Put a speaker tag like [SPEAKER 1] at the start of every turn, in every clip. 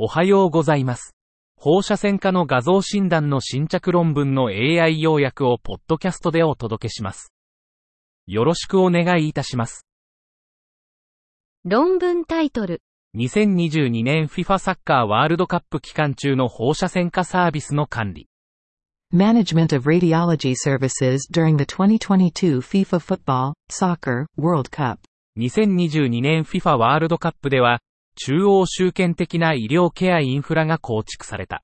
[SPEAKER 1] おはようございます。放射線科の画像診断の新着論文の AI 要約をポッドキャストでお届けします。よろしくお願いいたします。
[SPEAKER 2] 論文タイトル、
[SPEAKER 1] 2022年 FIFA サッカーワールドカップ期間中の放射線科サービスの管理。
[SPEAKER 3] Management of radiology services during the 2022 FIFA Football, Soccer, World Cup.
[SPEAKER 1] 2022年 FIFA ワールドカップでは、中央集権的な医療ケアインフラが構築された。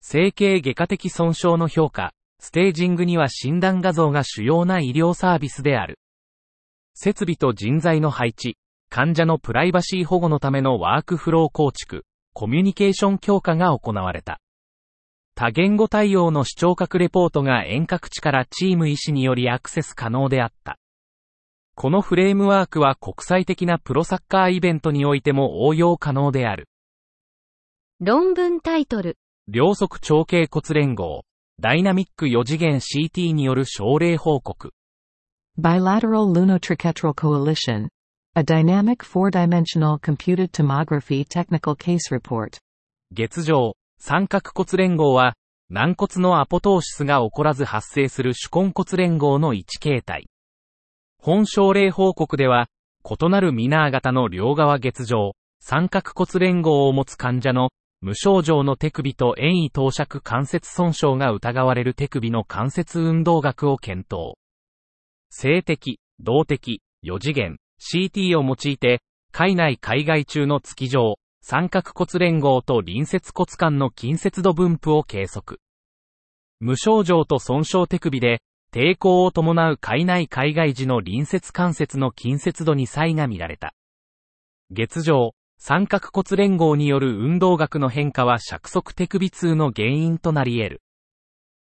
[SPEAKER 1] 整形外科的損傷の評価、ステージングには診断画像が主要な医療サービスである。設備と人材の配置、患者のプライバシー保護のためのワークフロー構築、コミュニケーション強化が行われた。多言語対応の視聴覚レポートが遠隔地からチーム医師によりアクセス可能であった。このフレームワークは国際的なプロサッカーイベントにおいても応用可能である。
[SPEAKER 2] 論文タイトル、
[SPEAKER 1] 両側長径骨連合、ダイナミック4次元 CT による症例報告。
[SPEAKER 3] Bilateral Lunotriquetral Coalition. A dynamic four-dimensional computed tomography technical case report.
[SPEAKER 1] 月上、三角骨連合は、軟骨のアポトーシスが起こらず発生する主根骨連合の一形態。本症例報告では、異なるミナー型の両側月上、三角骨連合を持つ患者の無症状の手首と遠位投尺関節損傷が疑われる手首の関節運動学を検討。性的、動的、4次元、CT を用いて、海内海外中の月状、三角骨連合と隣接骨間の近接度分布を計測。無症状と損傷手首で、抵抗を伴う海内海外時の隣接関節の近接度に差異が見られた。月上、三角骨連合による運動学の変化は尺側手首痛の原因となり得る。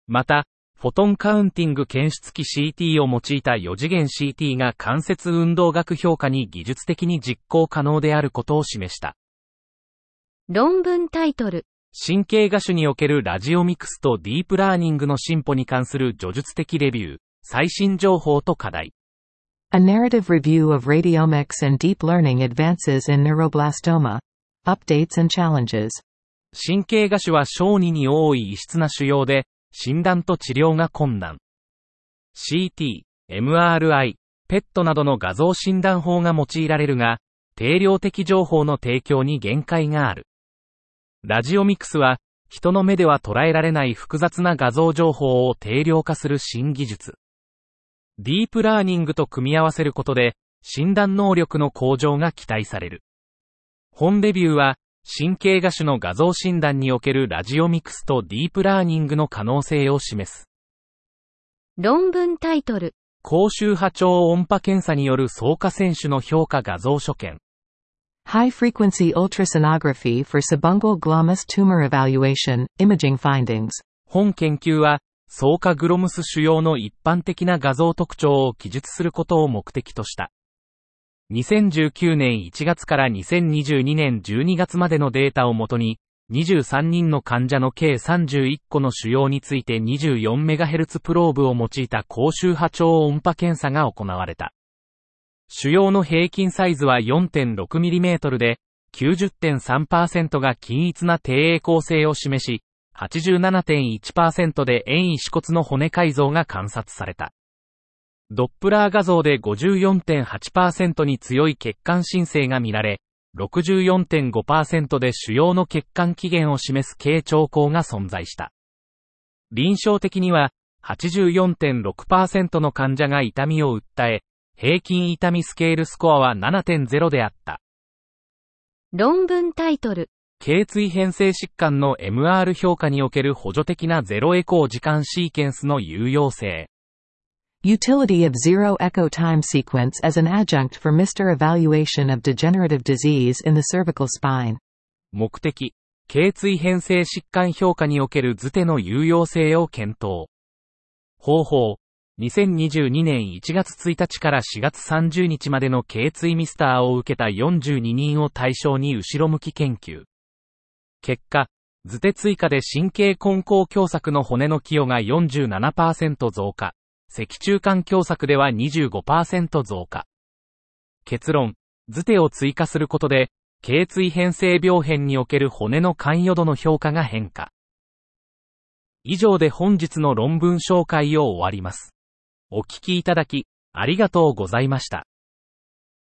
[SPEAKER 1] また、フォトンカウンティング検出機 CT を用いた4次元 CT が関節運動学評価に技術的に実行可能であることを示した。
[SPEAKER 2] 論文タイトル、
[SPEAKER 1] 神経画種におけるラジオミクスとディープラーニングの進歩に関する叙述的レビュー、最新情報と課題。
[SPEAKER 3] A narrative review of radiomics and deep learning advances in neuroblastoma. Updates and challenges.
[SPEAKER 1] 神経画種は小児に多い異質な腫瘍で、診断と治療が困難。CT、MRI、PET などの画像診断法が用いられるが、定量的情報の提供に限界がある。ラジオミクスは、人の目では捉えられない複雑な画像情報を定量化する新技術。ディープラーニングと組み合わせることで、診断能力の向上が期待される。本レビューは、神経画種の画像診断におけるラジオミクスとディープラーニングの可能性を示す。
[SPEAKER 2] 論文タイトル、
[SPEAKER 1] 高周波超音波検査による草加選手の評価画像所見。
[SPEAKER 3] High frequency ultrasonography for subungual glomus tumor evaluation, imaging findings.
[SPEAKER 1] 本研究は、草加グロムス腫瘍の一般的な画像特徴を記述することを目的とした。2019年1月から2022年12月までのデータをもとに、23人の患者の計31個の腫瘍について 24MHz プローブを用いた高周波超音波検査が行われた。腫瘍の平均サイズは 4.6mm で、90.3%が均一な低栄光性を示し、87.1%で遠位歯骨の骨改造が観察された。ドップラー画像で54.8%に強い血管新生が見られ、64.5%で腫瘍の血管起源を示す軽兆候が存在した。臨床的には、84.6%の患者が痛みを訴え、平均痛みスケールスコアは7.0であった。
[SPEAKER 2] 論文タイトル、
[SPEAKER 1] 頸椎変性疾患の MR 評価における補助的なゼロエコー時間シーケンスの有用性。
[SPEAKER 3] Utility of zero echo time sequence as an adjunct for MR evaluation of degenerative disease in the cervical spine.
[SPEAKER 1] 目的、頸椎変性疾患評価における図手の有用性を検討。方法、2022年1月1日から4月30日までの頸椎ミスターを受けた42人を対象に後ろ向き研究。結果、図手追加で神経根高狭窄の骨の寄与が47%増加、脊柱管狭窄では25%増加。結論、図手を追加することで、頸椎変性病変における骨の関与度の評価が変化。以上で本日の論文紹介を終わります。お聞きいただき、ありがとうございました。